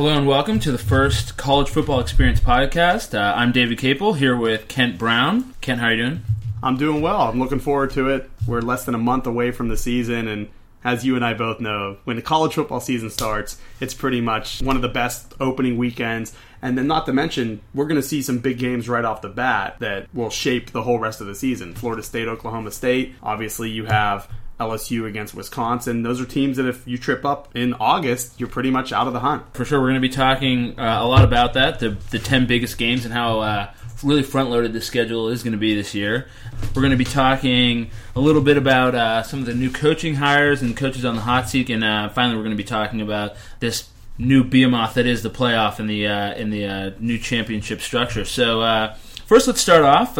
Hello and welcome to the first College Football Experience podcast. Uh, I'm David Capel here with Kent Brown. Kent, how are you doing? I'm doing well. I'm looking forward to it. We're less than a month away from the season, and as you and I both know, when the college football season starts, it's pretty much one of the best opening weekends. And then, not to mention, we're going to see some big games right off the bat that will shape the whole rest of the season. Florida State, Oklahoma State. Obviously, you have LSU against Wisconsin. Those are teams that if you trip up in August, you're pretty much out of the hunt. For sure, we're going to be talking uh, a lot about that, the, the 10 biggest games and how uh, really front loaded the schedule is going to be this year. We're going to be talking a little bit about uh, some of the new coaching hires and coaches on the hot seat, and uh, finally, we're going to be talking about this new behemoth that is the playoff in the uh, in the uh, new championship structure. So, first, let's start off.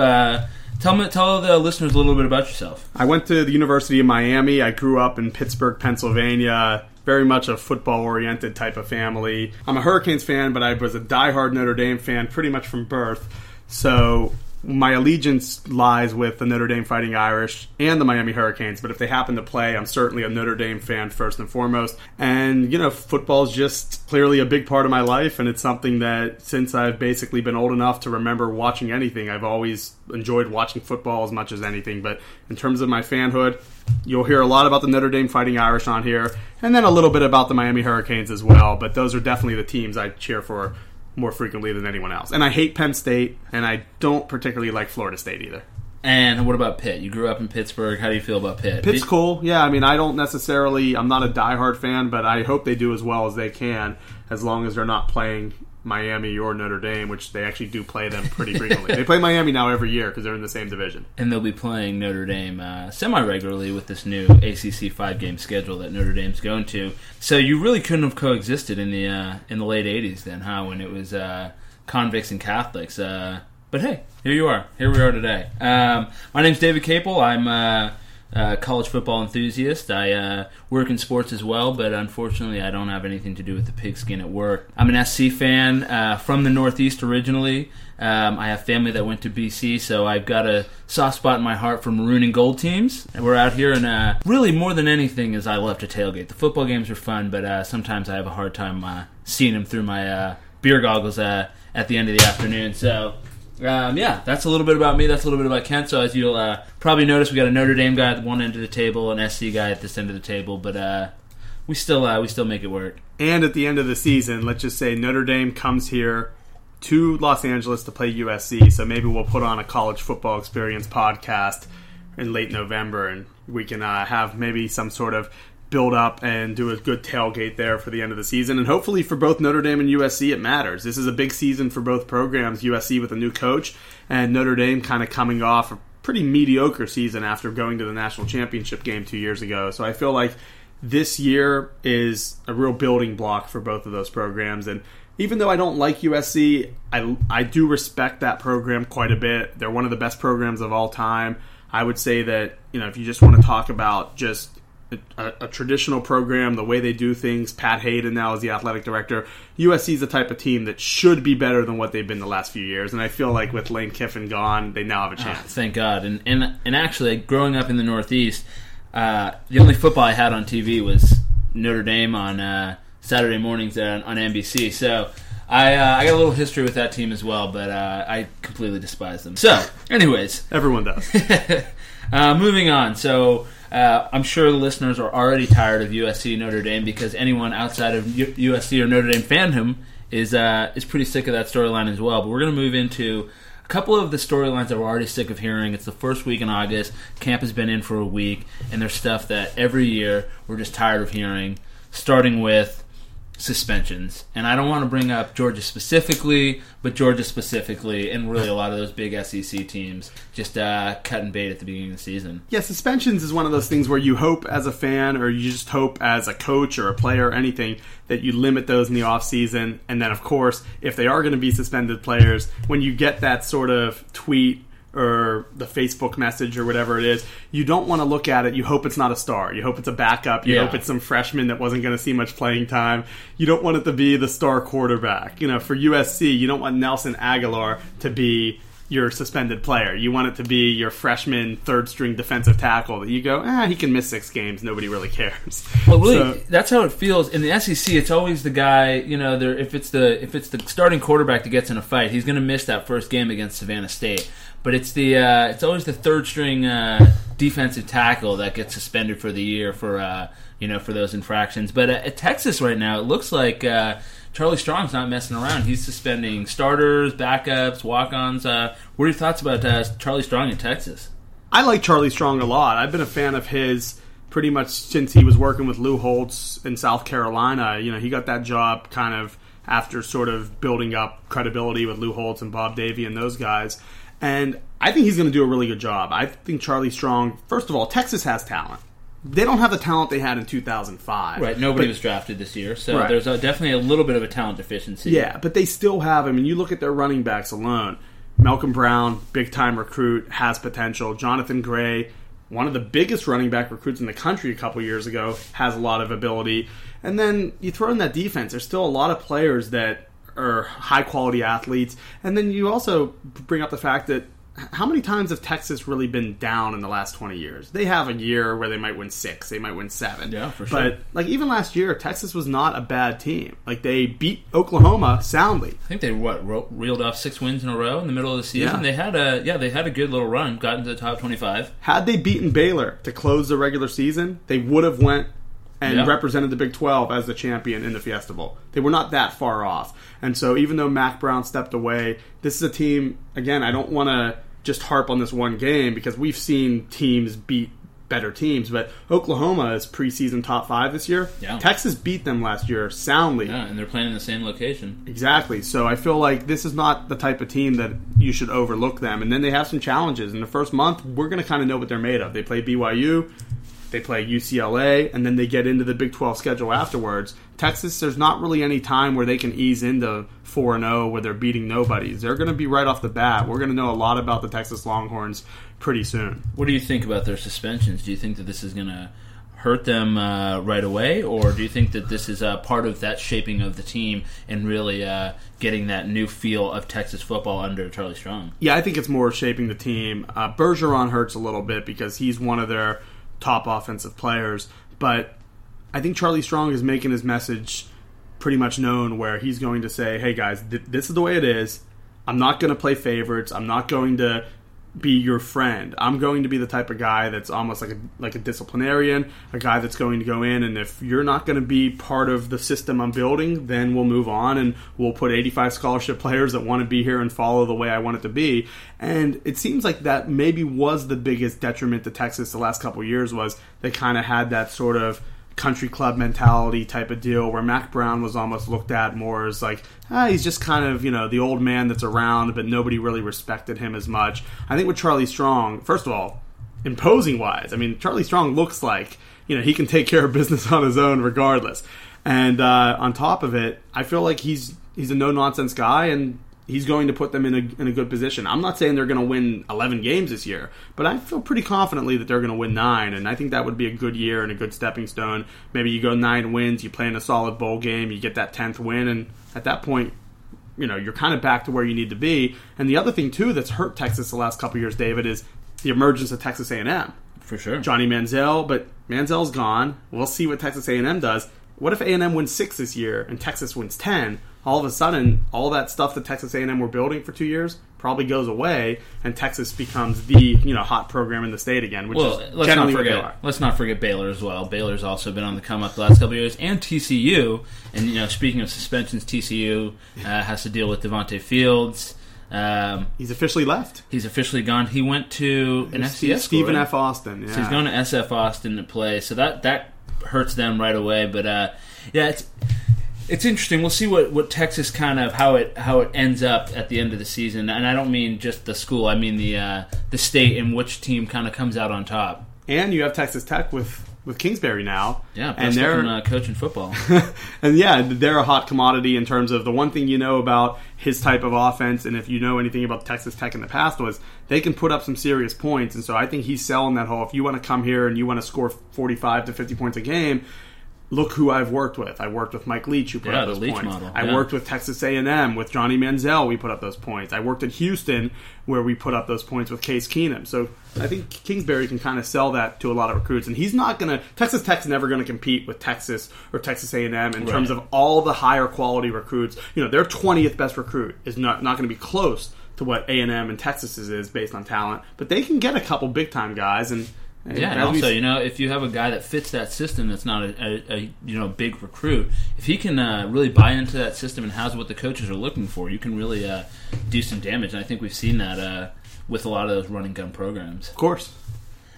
Tell me, tell the listeners a little bit about yourself. I went to the University of Miami. I grew up in Pittsburgh, Pennsylvania. Very much a football oriented type of family. I'm a Hurricanes fan, but I was a diehard Notre Dame fan pretty much from birth. So my allegiance lies with the Notre Dame Fighting Irish and the Miami Hurricanes, but if they happen to play, I'm certainly a Notre Dame fan first and foremost. And, you know, football is just clearly a big part of my life, and it's something that since I've basically been old enough to remember watching anything, I've always enjoyed watching football as much as anything. But in terms of my fanhood, you'll hear a lot about the Notre Dame Fighting Irish on here, and then a little bit about the Miami Hurricanes as well, but those are definitely the teams I cheer for more frequently than anyone else. And I hate Penn State, and I don't particularly like Florida State either. And what about Pitt? You grew up in Pittsburgh. How do you feel about Pitt? Pitt's cool. Yeah, I mean, I don't necessarily. I'm not a diehard fan, but I hope they do as well as they can, as long as they're not playing Miami or Notre Dame, which they actually do play them pretty frequently. they play Miami now every year because they're in the same division. And they'll be playing Notre Dame uh, semi regularly with this new ACC five game schedule that Notre Dame's going to. So you really couldn't have coexisted in the uh, in the late '80s then, huh? When it was uh, convicts and Catholics. Uh, but hey, here you are. Here we are today. Um, my name's David Capel. I'm uh, college football enthusiast. I uh, work in sports as well, but unfortunately, I don't have anything to do with the pigskin at work. I'm an SC fan uh, from the Northeast originally. Um, I have family that went to BC, so I've got a soft spot in my heart for maroon and gold teams. And we're out here, and uh, really more than anything, is I love to tailgate. The football games are fun, but uh, sometimes I have a hard time uh, seeing them through my beer goggles at the end of the afternoon. So um, yeah, that's a little bit about me. That's a little bit about Kent. So as you'll uh, probably notice, we got a Notre Dame guy at one end of the table, an SC guy at this end of the table, but uh, we still uh, we still make it work. And at the end of the season, let's just say Notre Dame comes here to Los Angeles to play USC. So maybe we'll put on a college football experience podcast in late November, and we can uh, have maybe some sort of build up and do a good tailgate there for the end of the season. And hopefully for both Notre Dame and USC, it matters. This is a big season for both programs. USC with a new coach, and Notre Dame kind of coming off a pretty mediocre season after going to the national championship game two years ago. So I feel like this year is a real building block for both of those programs. And even though I don't like USC, I, I do respect that program quite a bit. They're one of the best programs of all time. I would say that, you know, if you just want to talk about just a, a, traditional program, the way they do things. Pat Haden now is the athletic director. USC is the type of team that should be better than what they've been the last few years, and I feel like with Lane Kiffin gone, they now have a ah, chance. Oh, thank God. And and and actually, growing up in the Northeast, uh, the only football I had on TV was Notre Dame on uh, Saturday mornings on, on NBC. So. I, uh, I got a little history with that team as well, but uh, I completely despise them. So, anyways, everyone does. Uh, moving on. So, uh, I'm sure the listeners are already tired of USC Notre Dame because anyone outside of U- USC or Notre Dame fandom is uh, is pretty sick of that storyline as well. But we're going to move into a couple of the storylines that we're already sick of hearing. It's the first week in August. Camp has been in for a week, and there's stuff that every year we're just tired of hearing. Starting with suspensions. And I don't want to bring up Georgia specifically, but Georgia specifically, and really a lot of those big SEC teams just uh, cut and bait at the beginning of the season. Yeah, suspensions is one of those things where you hope as a fan or you just hope as a coach or a player or anything that you limit those in the offseason. And then, of course, if they are going to be suspended players, when you get that sort of tweet or the Facebook message or whatever it is, you don't want to look at it. You hope it's not a star. You hope it's a backup. You yeah. hope it's some freshman that wasn't going to see much playing time. You don't want it to be the star quarterback. You know, for USC, you don't want Nelson Agholor to be your suspended player. You want it to be your freshman third string defensive tackle that you go, ah, he can miss six games. Nobody really cares. Well, really, so, that's how it feels in the SEC. It's always the guy, you know, there if it's the if it's the starting quarterback that gets in a fight, he's going to miss that first game against Savannah State. But it's the uh, it's always the third string uh, defensive tackle that gets suspended for the year for uh, you know for those infractions. But uh, at Texas right now, it looks like uh, Charlie Strong's not messing around. He's suspending starters, backups, walk-ons. Uh, what are your thoughts about uh, Charlie Strong in Texas? I like Charlie Strong a lot. I've been a fan of his pretty much since he was working with Lou Holtz in South Carolina. You know, he got that job kind of after sort of building up credibility with Lou Holtz and Bob Davie and those guys. And I think he's going to do a really good job. I think Charlie Strong, first of all, Texas has talent they don't have the talent they had in 2005. Right. Nobody but, was drafted this year, so right. there's a, definitely a little bit of a talent deficiency. Yeah, but they still have. I mean, you look at their running backs alone. Malcolm Brown, big time recruit, has potential. Johnathan Gray, one of the biggest running back recruits in the country a couple years ago, has a lot of ability. And then you throw in that defense. There's still a lot of players that are high quality athletes. And then you also bring up the fact that how many times have Texas really been down in the last 20 years? They have a year where they might win six, they might win seven. Yeah, for sure. But like even last year, Texas was not a bad team. Like they beat Oklahoma soundly. I think they what reeled off six wins in a row in the middle of the season. Yeah. They had a yeah, they had a good little run, got into the top 25. Had they beaten Baylor to close the regular season, they would have went and represented the Big 12 as the champion in the Fiesta Bowl. They were not that far off. And so even though Mack Brown stepped away, this is a team again, I don't want to just harp on this one game because we've seen teams beat better teams, but Oklahoma is preseason top five this year. Yeah. Texas beat them last year soundly. Yeah, and they're playing in the same location. Exactly. So I feel like this is not the type of team that you should overlook them. And then they have some challenges. In the first month, we're going to kind of know what they're made of. They play BYU, they play UCLA, and then they get into the Big 12 schedule afterwards. Texas, there's not really any time where they can ease into 4 0 where they're beating nobodies. They're going to be right off the bat. We're going to know a lot about the Texas Longhorns pretty soon. What do you think about their suspensions? Do you think that this is going to hurt them uh, right away, or do you think that this is uh, part of that shaping of the team and really uh, getting that new feel of Texas football under Charlie Strong? Yeah, I think it's more shaping the team. Uh, Bergeron hurts a little bit because he's one of their top offensive players. But I think Charlie Strong is making his message pretty much known where he's going to say, hey guys, th- this is the way it is. I'm not going to play favorites. I'm not going to be your friend. I'm going to be the type of guy that's almost like a like a disciplinarian, a guy that's going to go in and if you're not going to be part of the system I'm building, then we'll move on and we'll put 85 scholarship players that want to be here and follow the way I want it to be. And it seems like that maybe was the biggest detriment to Texas the last couple years was they kind of had that sort of country club mentality type of deal where Mack Brown was almost looked at more as like ah, he's just kind of you know the old man that's around, but nobody really respected him as much. I think with Charlie Strong, first of all, imposing wise, I mean Charlie Strong looks like you know he can take care of business on his own regardless. And uh, on top of it, I feel like he's he's a no nonsense guy, and he's going to put them in a, in a good position. I'm not saying they're going to win 11 games this year, but I feel pretty confidently that they're going to win nine, and I think that would be a good year and a good stepping stone. Maybe you go nine wins, you play in a solid bowl game, you get that 10th win, and at that point, you know, you're kind of back to where you need to be. And the other thing too that's hurt Texas the last couple years, David, is the emergence of Texas A&M. For sure, Johnny Manziel, but Manziel's gone. We'll see what Texas A&M does. What if A&M wins six this year and Texas wins ten? All of a sudden, all that stuff that Texas A&M were building for two years probably goes away, and Texas becomes the you know hot program in the state again. Which well, is let's not forget let's not forget Baylor as well. Baylor's also been on the come up the last couple years, and TCU. And you know, speaking of suspensions, TCU uh, has to deal with Devonte Fields. Um, he's officially left. He's officially gone. He went to an FCS Stephen? F. Austin. Yeah. So he's going to SF Austin to play. So that that hurts them right away. But uh, yeah, it's it's interesting. We'll see what, what Texas kind of how it how it ends up at the end of the season, and I don't mean just the school. I mean the uh, the state and which team kind of comes out on top. And you have Texas Tech with with Kingsbury now. Yeah, and they're uh, coaching football. and yeah, they're a hot commodity in terms of the one thing you know about his type of offense, and if you know anything about Texas Tech in the past, was they can put up some serious points. And so I think he's selling that whole. If you want to come here and you want to score forty five to fifty points a game look who I've worked with. I worked with Mike Leach, who put Yeah, up the those Leach points. model, I yeah. worked with Texas A&M with Johnny Manziel. We put up those points. I worked at Houston where we put up those points with Case Keenum. So I think Kingsbury can kind of sell that to a lot of recruits, and he's not going to. Texas Tech's never going to compete with Texas or Texas A&M in terms of all the higher quality recruits. You know, their twentieth best recruit is not not going to be close to what A&M and Texas's is based on talent, but they can get a couple big time guys and. And Yeah, and also, you know, if you have a guy that fits that system, that's not a, a, a you know big recruit. If he can uh, really buy into that system and has what the coaches are looking for, you can really uh, do some damage. And I think we've seen that uh, with a lot of those running gun programs. of course.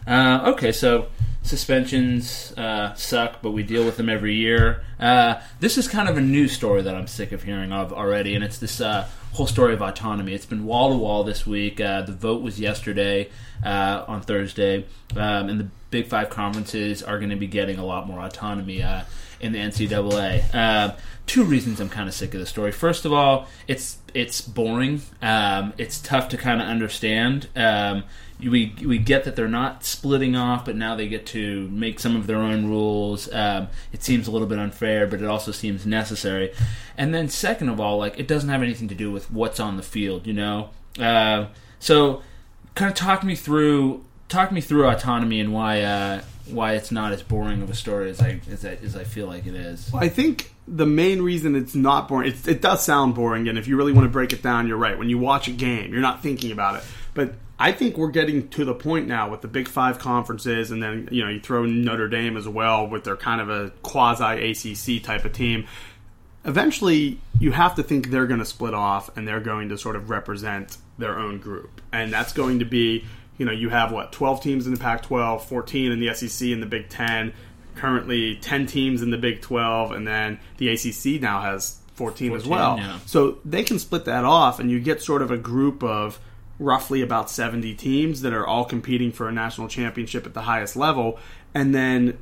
Uh, okay, so suspensions uh, suck, but we deal with them every year. Uh, this is kind of a new story that I'm sick of hearing of already, and it's this uh, whole story of autonomy. It's been wall to wall this week. Uh, the vote was yesterday uh, on Thursday, um, and the Big Five conferences are going to be getting a lot more autonomy uh, in the NCAA. Uh, two reasons I'm kind of sick of the story. First of all, it's it's boring. Um, it's tough to kind of understand. Um, we we get that they're not splitting off, but now they get to make some of their own rules. Um, it seems a little bit unfair, but it also seems necessary. And then second of all, like it doesn't have anything to do with what's on the field, you know. Uh, so, kind of talk me through talk me through autonomy and why uh, why it's not as boring of a story as I as I, as I feel like it is. I think the main reason it's not boring, it, it does sound boring, and if you really want to break it down, you're right. When you watch a game, you're not thinking about it. But I think we're getting to the point now with the Big Five conferences, and then you know you throw in Notre Dame as well with their kind of a quasi ACC type of team. Eventually, you have to think they're going to split off, and they're going to sort of represent their own group, and that's going to be you know you have what 12 teams in the Pac-12, 14 in the SEC and the Big Ten currently 10 teams in the Big 12, and then the ACC now has 14, as well. yeah. So they can split that off, and you get sort of a group of roughly about 70 teams that are all competing for a national championship at the highest level. And then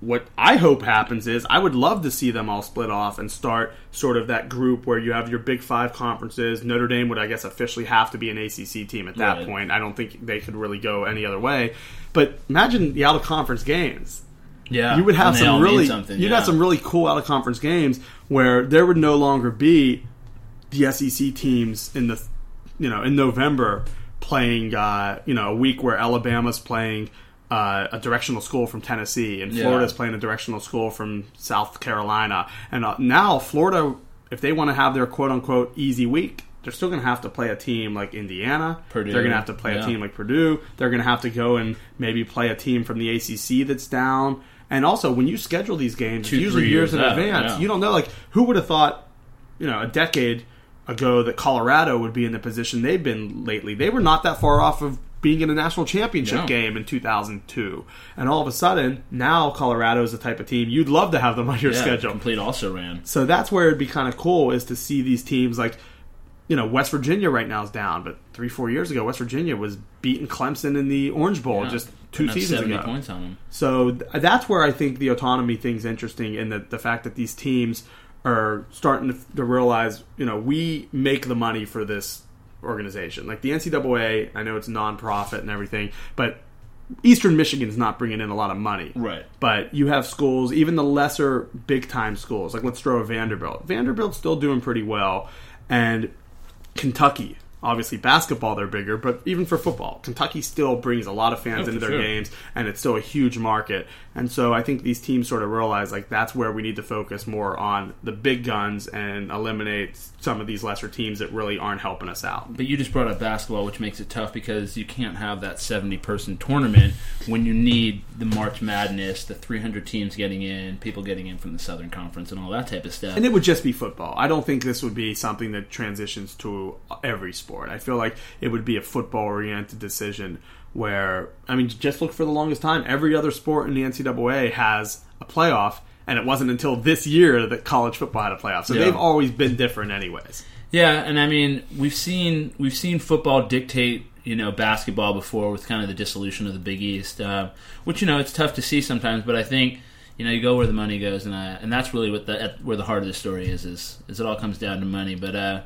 what I hope happens is I would love to see them all split off and start sort of that group where you have your big five conferences. Notre Dame would, I guess, officially have to be an ACC team at that Right. point. I don't think they could really go any other way. But imagine the out of conference games Yeah, you would have and they all some really you'd yeah. have some really cool out of conference games where there would no longer be the SEC teams in the you know in November playing uh, you know a week where Alabama's playing uh, a directional school from Tennessee and Yeah. Florida's playing a directional school from South Carolina and uh, now Florida if they want to have their quote unquote easy week they're still going to have to play a team like Indiana. Purdue, They're going to have to play yeah. a team like Purdue. They're going to have to go and maybe play a team from the ACC that's down. And also, when you schedule these games, Two, it's usually years, years in out, advance. yeah. You don't know, like, who would have thought, you know, a decade ago that Colorado would be in the position they've been lately? They were not that far off of being in a national championship No. game in 2002. And all of a sudden, now Colorado is the type of team you'd love to have them on your yeah, schedule. Complete also ran. So that's where it'd be kind of cool is to see these teams like, you know, West Virginia right now is down, but three, four years ago, West Virginia was beating Clemson in the Orange Bowl Yeah, just two seasons 70 ago. points on them. So th- that's where I think the autonomy thing's interesting, and the the fact that these teams are starting to, to realize, you know, we make the money for this organization. Like the NCAA, I know it's nonprofit and everything, but Eastern Michigan's not bringing in a lot of money. Right. But you have schools, even the lesser big time schools, like let's throw a Vanderbilt. Vanderbilt's still doing pretty well, and Kentucky. Obviously, basketball they're bigger, but even for football, Kentucky still brings a lot of fans Oh, into their sure. games, and it's still a huge market. And so I think these teams sort of realize like that's where we need to focus more on the big guns and eliminate some of these lesser teams that really aren't helping us out. But you just brought up basketball, which makes it tough because you can't have that 70 person tournament when you need the March Madness, the 300 teams getting in, people getting in from the Southern Conference, and all that type of stuff. And it would just be football. I don't think this would be something that transitions to every sport. I feel like it would be a football oriented decision where, I mean, just look for the longest time. Every other sport in the NCAA has a playoff, and it wasn't until this year that college football had a playoff. So Yeah. they've always been different, anyways. Yeah, and I mean we've seen we've seen football dictate you know basketball before with kind of the dissolution of the Big East, uh, which you know it's tough to see sometimes. But I think you know you go where the money goes, and uh, and that's really what the at, where the heart of the story is is is it all comes down to money. But uh,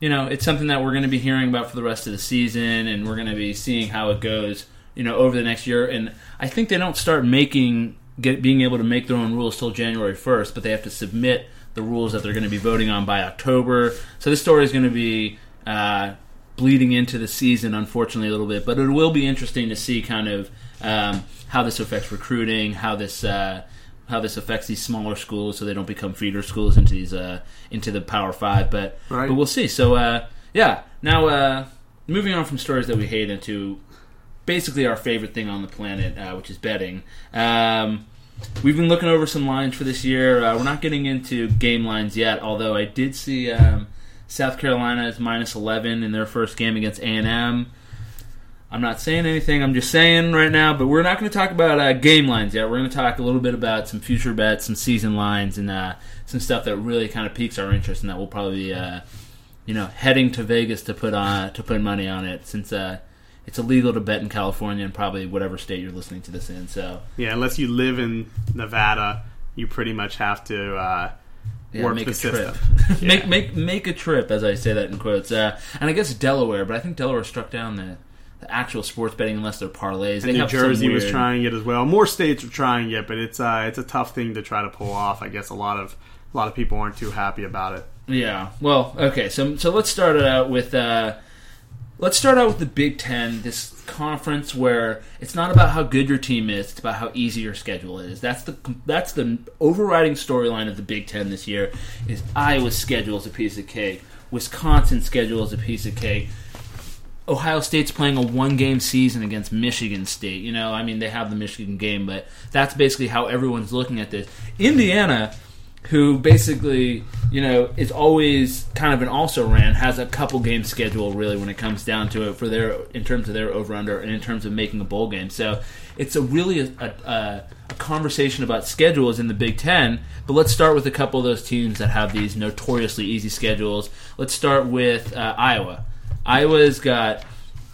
you know it's something that we're going to be hearing about for the rest of the season, and we're going to be seeing how it goes you know over the next year. And I think they don't start making get being able to make their own rules till January 1st, but they have to submit the rules that they're going to be voting on by October. So this story is going to be uh, bleeding into the season, unfortunately, a little bit. But it will be interesting to see kind of um, how this affects recruiting, how this uh, how this affects these smaller schools, so they don't become feeder schools into these uh, into the Power Five. But Right. but we'll see. So uh, yeah, now uh, moving on from stories that we hate into basically our favorite thing on the planet, uh, which is betting. Um, we've been looking over some lines for this year. Uh, we're not getting into game lines yet, although I did see um, South Carolina is minus eleven in their first game against A and M. I'm not saying anything. I'm just saying right now, but we're not going to talk about uh, game lines yet. We're going to talk a little bit about some future bets, some season lines, and uh, some stuff that really kind of piques our interest, and that we'll probably, uh, you know, heading to Vegas to put on to put money on it, since uh, it's illegal to bet in California and probably whatever state you're listening to this in. So Yeah, unless you live in Nevada, you pretty much have to uh, yeah, work make the a system. trip. Yeah. make make make a trip, as I say that in quotes. Uh, and I guess Delaware, but I think Delaware struck down the actual sports betting unless they're parlays. They New Jersey was trying it as well. More states are trying it, but it's uh, it's a tough thing to try to pull off. I guess a lot of a lot of people aren't too happy about it. Yeah. Well, okay. So so let's start it out with uh, let's start out with the Big Ten, this conference where it's not about how good your team is; it's about how easy your schedule is. That's the that's the overriding storyline of the Big Ten this year. Is Iowa's schedule is a piece of cake. Wisconsin's schedule is a piece of cake. Ohio State's playing a one game season against Michigan State. You know, I mean, they have the Michigan game, but that's basically how everyone's looking at this. Indiana, who basically, you know, is always kind of an also ran, has a couple game schedule really when it comes down to it for their in terms of their over under and in terms of making a bowl game. So it's a really a, a, a conversation about schedules in the Big Ten. But let's start with a couple of those teams that have these notoriously easy schedules. Let's start with uh, Iowa. Iowa's got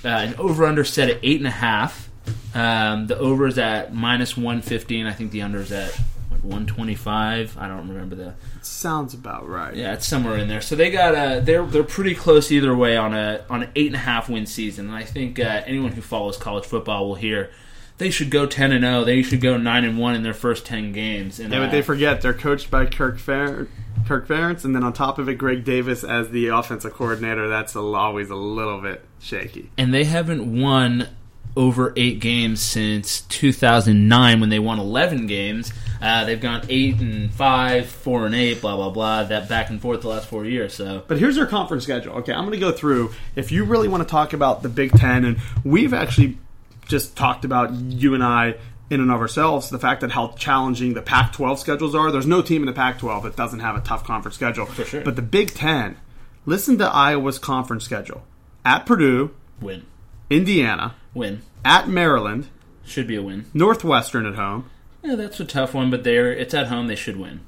uh, an over under set at eight and a half. Um, the over is at minus one fifteen. I think the under is at one twenty five. I don't remember the. Sounds about right. Yeah, it's somewhere in there. So they got a they're they're pretty close either way on a on an eight and a half win season. And I think uh, anyone who follows college football will hear they should go ten and zero. They should go nine and one in their first ten games. And Yeah, but they forget they're coached by Kirk Fer- Kirk Ferentz, and then on top of it, Greg Davis as the offensive coordinator. That's a, always a little bit shaky. and they haven't won over eight games since 2009 when they won 11 games. Uh, they've gone eight and five, four and eight, blah blah blah. That back and forth the last four years. So But here's your conference schedule. Okay, I'm going to go through. If you really want to talk about the Big Ten, and we've actually just talked about you and I in and of ourselves the fact that how challenging the Pac-12 schedules are. There's no team in the Pac-12 that doesn't have a tough conference schedule. For sure. But the Big Ten, listen to Iowa's conference schedule: at Purdue, win, Indiana, win at Maryland, should be a win. Northwestern at home, Yeah, that's a tough one, but they're it's at home. They should win.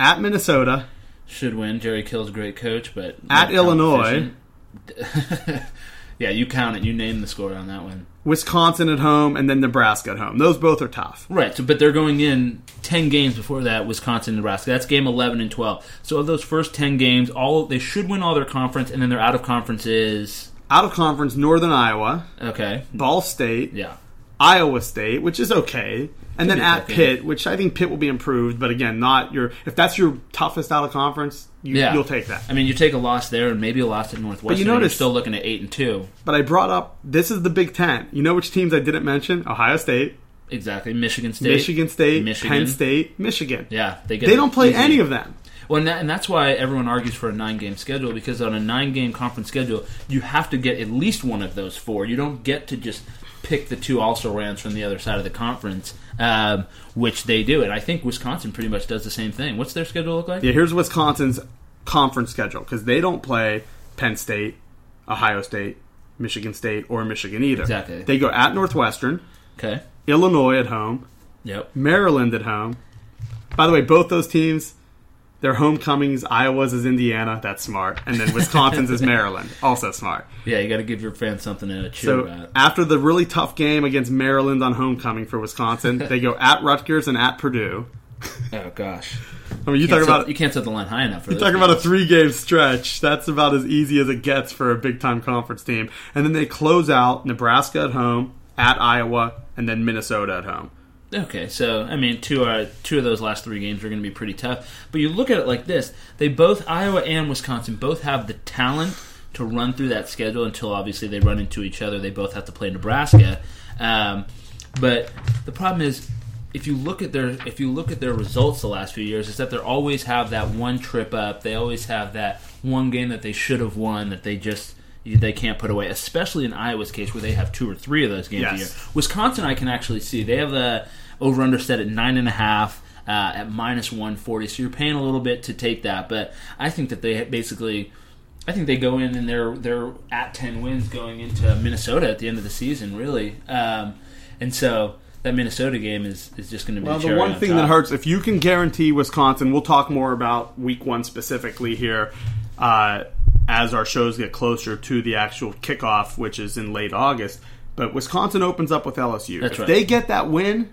at Minnesota, Should win. Jerry Kill's a great coach, but At Illinois. yeah, you count it. You name the score on that one. Wisconsin at home, and then Nebraska at home. Those both are tough. Right, so but they're going in ten games before that, Wisconsin, Nebraska. That's game eleven and twelve. So of those first ten games, all they should win all their conference, and then their out of conference is Out of conference, Northern Iowa, okay. Ball State, Yeah, Iowa State, which is okay, and then at. Pitt, which I think Pitt will be improved, but again, not your. If that's your toughest out of conference, you, yeah. you'll take that. I mean, you take a loss there, and maybe a loss at Northwestern. But you and you're still looking at eight and two. But I brought up this is the Big Ten. You know which teams I didn't mention? Ohio State, Exactly, Michigan State, Michigan State, Michigan. Penn State, Michigan. Yeah, they get They don't play easy. any of them. Well, and, that, and that's why everyone argues for a nine-game schedule because on a nine-game conference schedule, you have to get at least one of those four. You don't get to just pick the two also rans from the other side of the conference, um, which they do. And I think Wisconsin pretty much does the same thing. What's their schedule look like? Yeah, here's Wisconsin's conference schedule because they don't play Penn State, Ohio State, Michigan State, or Michigan either. Exactly. They go at Northwestern, Okay. Illinois at home, Yep. Maryland at home. By the way, both those teams, their homecomings, Iowa's is Indiana. That's smart. And then Wisconsin's is Maryland. Also smart. Yeah, you got to give your fans something to cheer So about. after the really tough game against Maryland on homecoming for Wisconsin, they go at Rutgers and at Purdue. Oh gosh. I mean, you Can't talk set- about you can't set the line high enough for that. you talk about a three game stretch. That's about as easy as it gets for a big time conference team. And then they close out Nebraska at home, at Iowa, and then Minnesota at home. Okay, so I mean, two uh, two of those last three games are going to be pretty tough. But you look at it like this: they both Iowa and Wisconsin both have the talent to run through that schedule until obviously they run into each other. They both have to play Nebraska. Um, but the problem is, if you look at their if you look at their results the last few years, is that they always have that one trip up. They always have that one game that they should have won that they just they can't put away. Especially in Iowa's case, where they have two or three of those games Yes. a year. Wisconsin, I can actually see they have the over under set at nine and a half. Uh, at minus 140, so you're paying a little bit to take that, but I think that they basically I think they go in and they're they're at ten wins going into Minnesota at the end of the season, really. Um, and so that Minnesota game is, is just going to be Well, the, the one on thing top. that hurts, if you can guarantee Wisconsin, we'll talk more about week one specifically here uh, as our shows get closer to the actual kickoff, which is in late August. But Wisconsin opens up with LSU. That's if right. they get that win,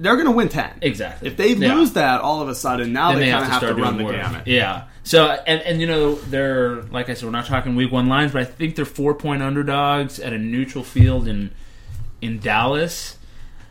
they're going to win 10. Exactly. If they Yeah. lose that, all of a sudden, now Then they, they kind of have to, start run the gamut. Yeah. So and and you know they're like I said, we're not talking week one lines, but I think they're four point underdogs at a neutral field in in Dallas.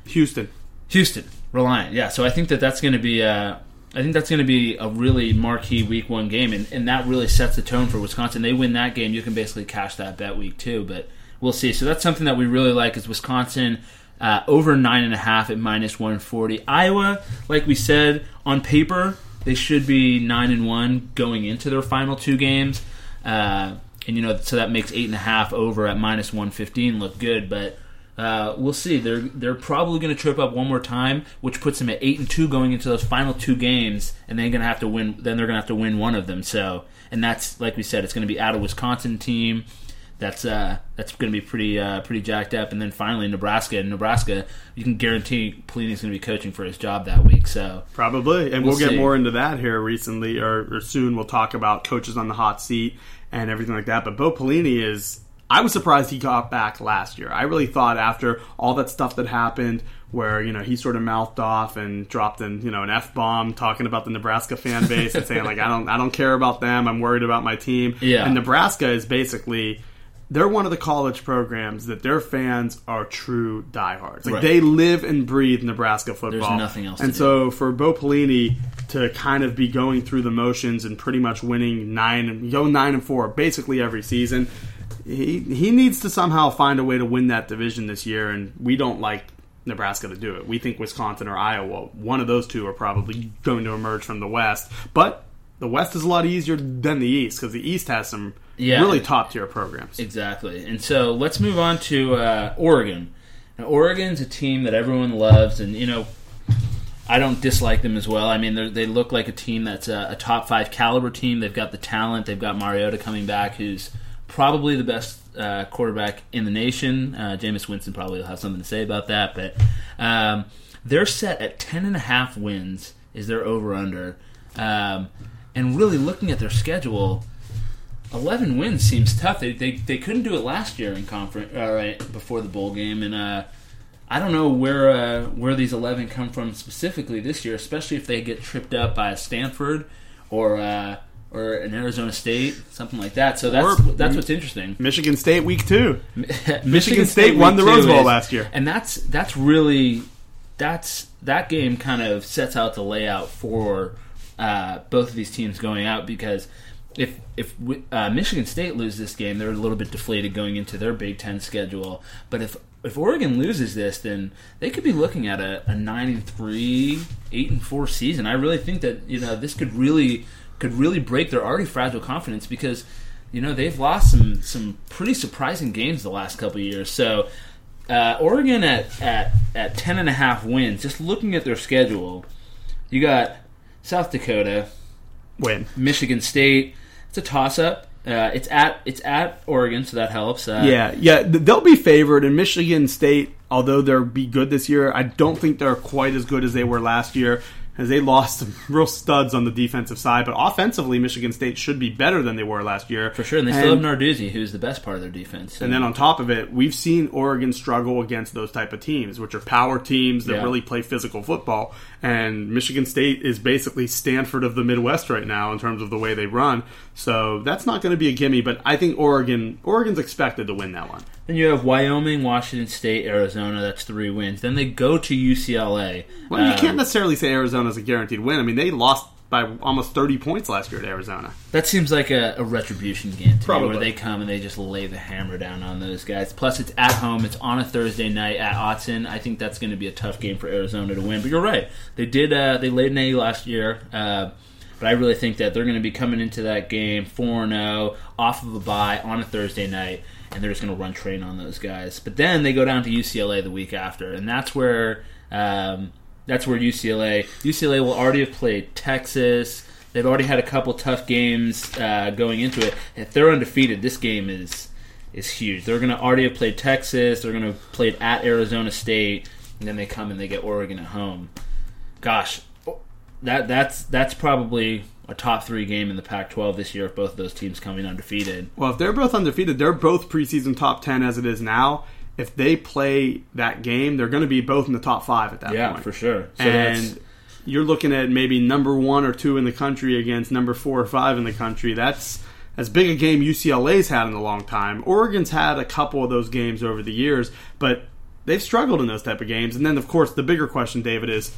Houston. Houston, Reliant. Yeah, so I think that that's going to be a, I think that's going to be a really marquee week one game, and, and that really sets the tone for Wisconsin. They win that game, you can basically cash that bet week two, but we'll see. So that's something that we really like is Wisconsin uh, over nine and a half at minus one forty. Iowa, like we said on paper, they should be nine and one going into their final two games. Uh, and you know, so that makes eight and a half over at minus one fifteen look good, but uh, we'll see. They're they're probably going to trip up one more time, which puts them at eight and two going into those final two games, and they're going to have to win. Then they're going to have to win one of them. So, and that's like we said, it's going to be out of Wisconsin team. That's uh, that's going to be pretty uh, pretty jacked up, and then finally Nebraska. And Nebraska, you can guarantee Pelini's going to be coaching for his job that week. So Probably, and We'll we'll, get see. more into that here recently or, or soon. We'll talk about coaches on the hot seat and everything like that. But Bo Pelini is. I was surprised he got back last year. I really thought after all that stuff that happened, where you know he sort of mouthed off and dropped in you know an f bomb talking about the Nebraska fan base and saying like I don't I don't care about them. I'm worried about my team. Yeah. And Nebraska is basically. They're one of the college programs that their fans are true diehards. Like Right. they live and breathe Nebraska football. There's nothing else And so for Bo Pelini to kind of be going through the motions and pretty much winning nine and go nine and four basically every season, he he needs to somehow find a way to win that division this year. And we don't like Nebraska to do it. We think Wisconsin or Iowa, one of those two, are probably going to emerge from the West. But the West is a lot easier than the East because the East has some Yeah. really top tier programs. Exactly. And so let's move on to uh, Oregon. Now, Oregon's a team that everyone loves, and you know, I don't dislike them as well. I mean, they're- look like a team that's a, a top five caliber team. They've got the talent. They've got Mariota coming back, who's probably the best uh, quarterback in the nation. Uh, Jameis Winston probably will have something to say about that, but um, they're set at ten and a half wins. Is their over under? Um, and really looking at their schedule, 11 wins seems tough. They, they, they couldn't do it last year in conference uh, right before the bowl game, and uh, I don't know where uh, where these 11 come from specifically this year, especially if they get tripped up by Stanford or uh, or an Arizona State, something like that. So that's Or- that's what's interesting. Michigan State week two. Michigan, State won the Rose Bowl is- last year. and that's that's really that's that game kind of sets out the layout for uh, both of these teams going out because if if uh, Michigan State loses this game, they're a little bit deflated going into their Big Ten schedule. But if if Oregon loses this, then they could be looking at a, a nine and three, eight and four season. I really think that you know this could really could really break their already fragile confidence because you know they've lost some some pretty surprising games the last couple of years. So uh, Oregon at, at at ten and a half wins. Just looking at their schedule, you got South Dakota, Win. Michigan State. It's a toss up. Uh, it's at it's at Oregon, so that helps. Uh, Yeah, yeah, they'll be favored. And Michigan State, although they'll be good this year, I don't think they're quite as good as they were last year. As they lost some real studs on the defensive side, but offensively, Michigan State should be better than they were last year for sure. And they still have Narduzzi, who's the best part of their defense. And then on top of it, we've seen Oregon struggle against those type of teams, which are power teams that Yeah. really play physical football. And Michigan State is basically Stanford of the Midwest right now in terms of the way they run. So that's not going to be a gimme. But I think Oregon, Oregon's expected to win that one. Then you have Wyoming, Washington State, Arizona. That's three wins. Then they go to UCLA. Well, you Uh, can't necessarily say Arizona's a guaranteed win. I mean, they lost by almost 30 points last year at Arizona. That seems like a, a retribution game to me, Probably. where they come and they just lay the hammer down on those guys. Plus, it's at home. It's on a Thursday night at Autzen. I think that's going to be a tough game for Arizona to win. But you're right. They did. Uh, they laid an A last year. Uh, but I really think that they're going to be coming into that game 4 0 off of a bye on a Thursday night, and they're just going to run train on those guys. But then they go down to UCLA the week after, and that's where um, that's where UCLA UCLA will already have played Texas. They've already had a couple tough games uh, going into it. If they're undefeated, this game is is huge. They're going to already have played Texas. They're going to have played at Arizona State, and then they come and they get Oregon at home. Gosh, that that's that's probably a top three game in the Pac-12 this year. If both of those teams coming undefeated, Well, if they're both undefeated, they're both preseason top 10 as it is now. If they play that game, they're going to be both in the top five at that point. yeah, point. for sure. So that's- and you're looking at maybe number one or two in the country against number four or five in the country. That's as big a game UCLA's had in a long time. Oregon's had a couple of those games over the years, but they've struggled in those type of games. And then, of course, the bigger question, David, is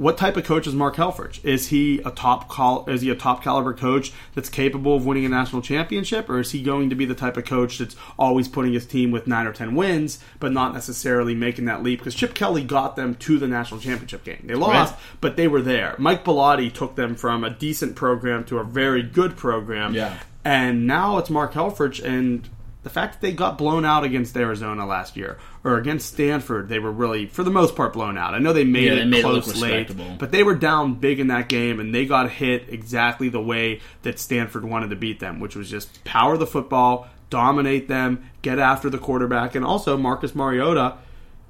what type of coach is Mark Helfrich? Is he a top call? Is he a top caliber coach that's capable of winning a national championship, or is he going to be the type of coach that's always putting his team with nine or ten wins, but not necessarily making that leap? Because Chip Kelly got them to the national championship game. They lost, Right. but they were there. Mike Bellotti took them from a decent program to a very good program. Yeah. And now it's Mark Helfrich, and the fact that they got blown out against Arizona last year or against Stanford, they were really, for the most part, blown out. I know they made Yeah, it they made it close late, but they were down big in that game, and they got hit exactly the way that Stanford wanted to beat them, which was just power the football, dominate them, get after the quarterback, and also Marcus Mariota.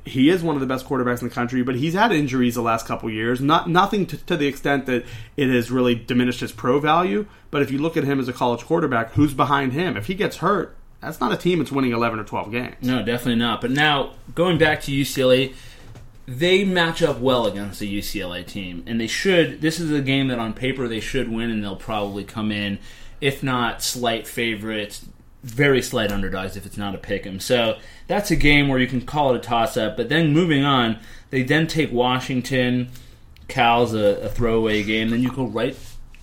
He is one of the best quarterbacks in the country, but he's had injuries the last couple years. Not nothing to, to the extent that it has really diminished his pro value. But if you look at him as a college quarterback, who's behind him? If he gets hurt, that's not a team that's winning eleven or twelve games. No, definitely not. But now going back to UCLA, they match up well against the UCLA team, and they should. This is a game that on paper they should win, and they'll probably come in, if not slight favorites, very slight underdogs if it's not a pick 'em. So that's a game where you can call it a toss up. But then moving on, they then take Washington. Cal's a, a throwaway game. Then you go right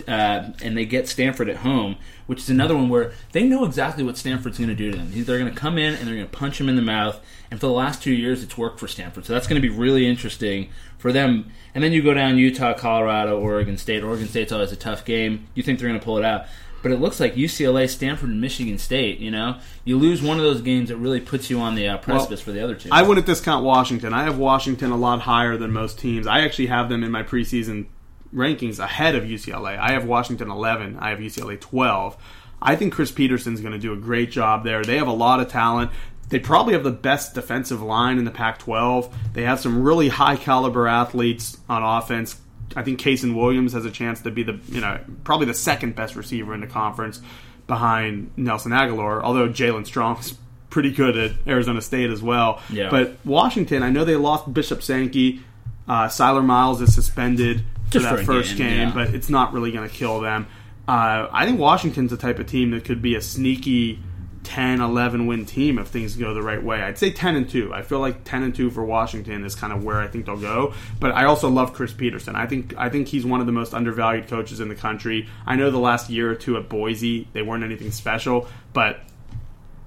uh, and they get Stanford at home, which is another one where they know exactly what Stanford's going to do to them. They're going to come in and they're going to punch them in the mouth. And for the last two years, it's worked for Stanford. So that's going to be really interesting for them. And then you go down Utah, Colorado, Oregon State. Oregon State's always a tough game. You think they're going to pull it out. But it looks like UCLA, Stanford, and Michigan State. You know, you lose one of those games, it really puts you on the uh, precipice for the other two. I wouldn't discount Washington. I have Washington a lot higher than most teams. I actually have them in my preseason rankings ahead of UCLA. I have Washington 11. I have UCLA 12. I think Chris Petersen's going to do a great job there. They have a lot of talent. They probably have the best defensive line in the Pac 12. They have some really high caliber athletes on offense. I think Kasen Williams has a chance to be the, you know, probably the second best receiver in the conference behind Nelson Agholor, although Jaelen Strong's pretty good at Arizona State as well. Yeah. But Washington, I know they lost Bishop Sankey. Uh, Cyler Miles is suspended for Just that for first game, game, yeah. but it's not really going to kill them. Uh, I think Washington's the type of team that could be a sneaky 10, 11 win team if things go the right way. I'd say 10 and 2. I feel like 10 and 2 for Washington is kind of where I think they'll go. But I also love Chris Petersen. I think I think he's one of the most undervalued coaches in the country. I know the last year or two at Boise, they weren't anything special, but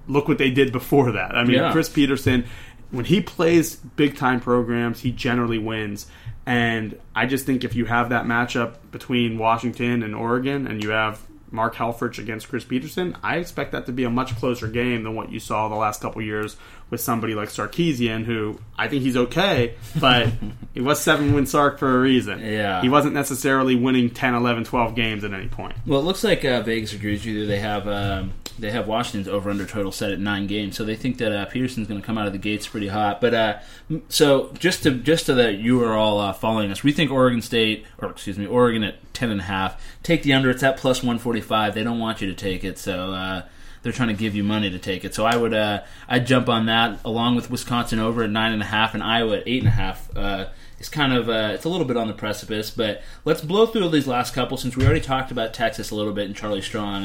look what they did before that. I mean, Yeah. Chris Petersen, when he plays big time programs, he generally wins. And I just think if you have that matchup between Washington and Oregon, and you have Mark Helfrich against Chris Petersen, I expect that to be a much closer game than what you saw the last couple years with somebody like Sarkisian, who I think he's okay, but he was seven win Sark for a reason. Yeah. He wasn't necessarily winning 10, 11, 12 games at any point. Well, it looks like uh, Vegas agrees with you. They have um, they have Washington's over under total set at nine games, so they think that uh, Petersen's going to come out of the gates pretty hot. But uh, so just to just so that you are all uh, following us, we think Oregon State, or excuse me, Oregon at ten and a half. Take the under. It's at plus one forty five. They don't want you to take it, so uh, they're trying to give you money to take it. So I would uh, I'd jump on that along with Wisconsin over at nine and a half and Iowa at eight and a half. Uh, it's kind of uh, it's a little bit on the precipice, but let's blow through these last couple since we already talked about Texas a little bit and Charlie Strong.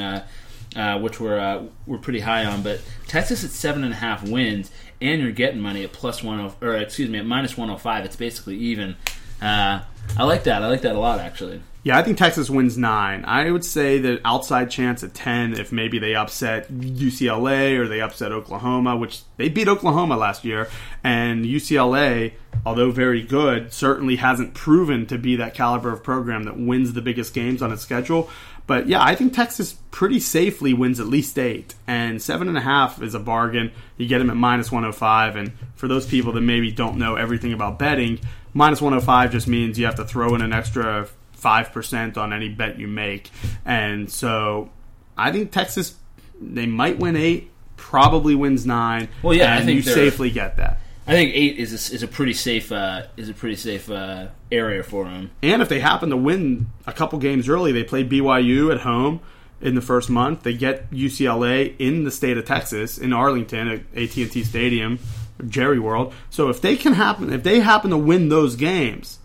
Uh, which we're uh, we're pretty high on. But Texas at seven and a half wins, and you're getting money at plus one oh, or excuse me at minus one hundred five. It's basically even. Uh, I like that. I like that a lot actually. Yeah, I think Texas wins nine. I would say that outside chance at ten if maybe they upset UCLA or they upset Oklahoma, which they beat Oklahoma last year, and UCLA, although very good, certainly hasn't proven to be that caliber of program that wins the biggest games on its schedule. But yeah, I think Texas pretty safely wins at least eight, and seven and a half is a bargain. You get them at minus one hundred five, and for those people that maybe don't know everything about betting, minus one hundred five just means you have to throw in an extra five percent on any bet you make, and so I think Texas they might win eight, probably wins nine. Well, yeah, I and think you safely get that. I think eight is a, is a pretty safe uh, is a pretty safe uh, area for them. And if they happen to win a couple games early, they play BYU at home in the first month. They get UCLA in the state of Texas in Arlington at AT&T Stadium, Jerry World. So if they can happen, if they happen to win those games,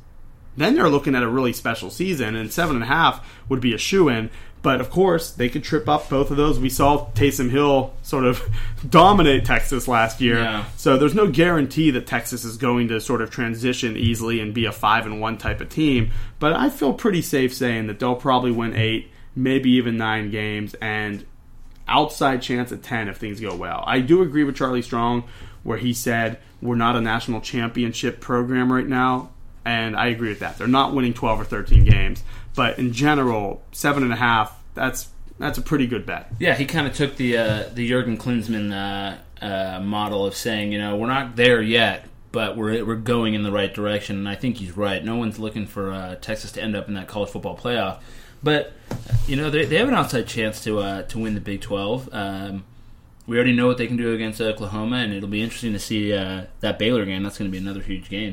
then they're looking at a really special season. And seven and a half would be a shoe in. But of course, they could trip up both of those. We saw Taysom Hill sort of dominate Texas last year. Yeah. So there's no guarantee that Texas is going to sort of transition easily and be a five and one type of team. But I feel pretty safe saying that they'll probably win eight, maybe even nine games, and outside chance at ten if things go well. I do agree with Charlie Strong where he said we're not a national championship program right now, and I agree with that. They're not winning twelve or thirteen games, but in general, seven and a half. That's that's a pretty good bet. Yeah, he kind of took the uh, the Jurgen Klinsmann uh, uh, model of saying, you know, we're not there yet, but we're we're going in the right direction, and I think he's right. No one's looking for uh, Texas to end up in that college football playoff, but you know they, they have an outside chance to uh, to win the Big Twelve. Um, we already know what they can do against Oklahoma, and it'll be interesting to see uh, that Baylor game. That's going to be another huge game.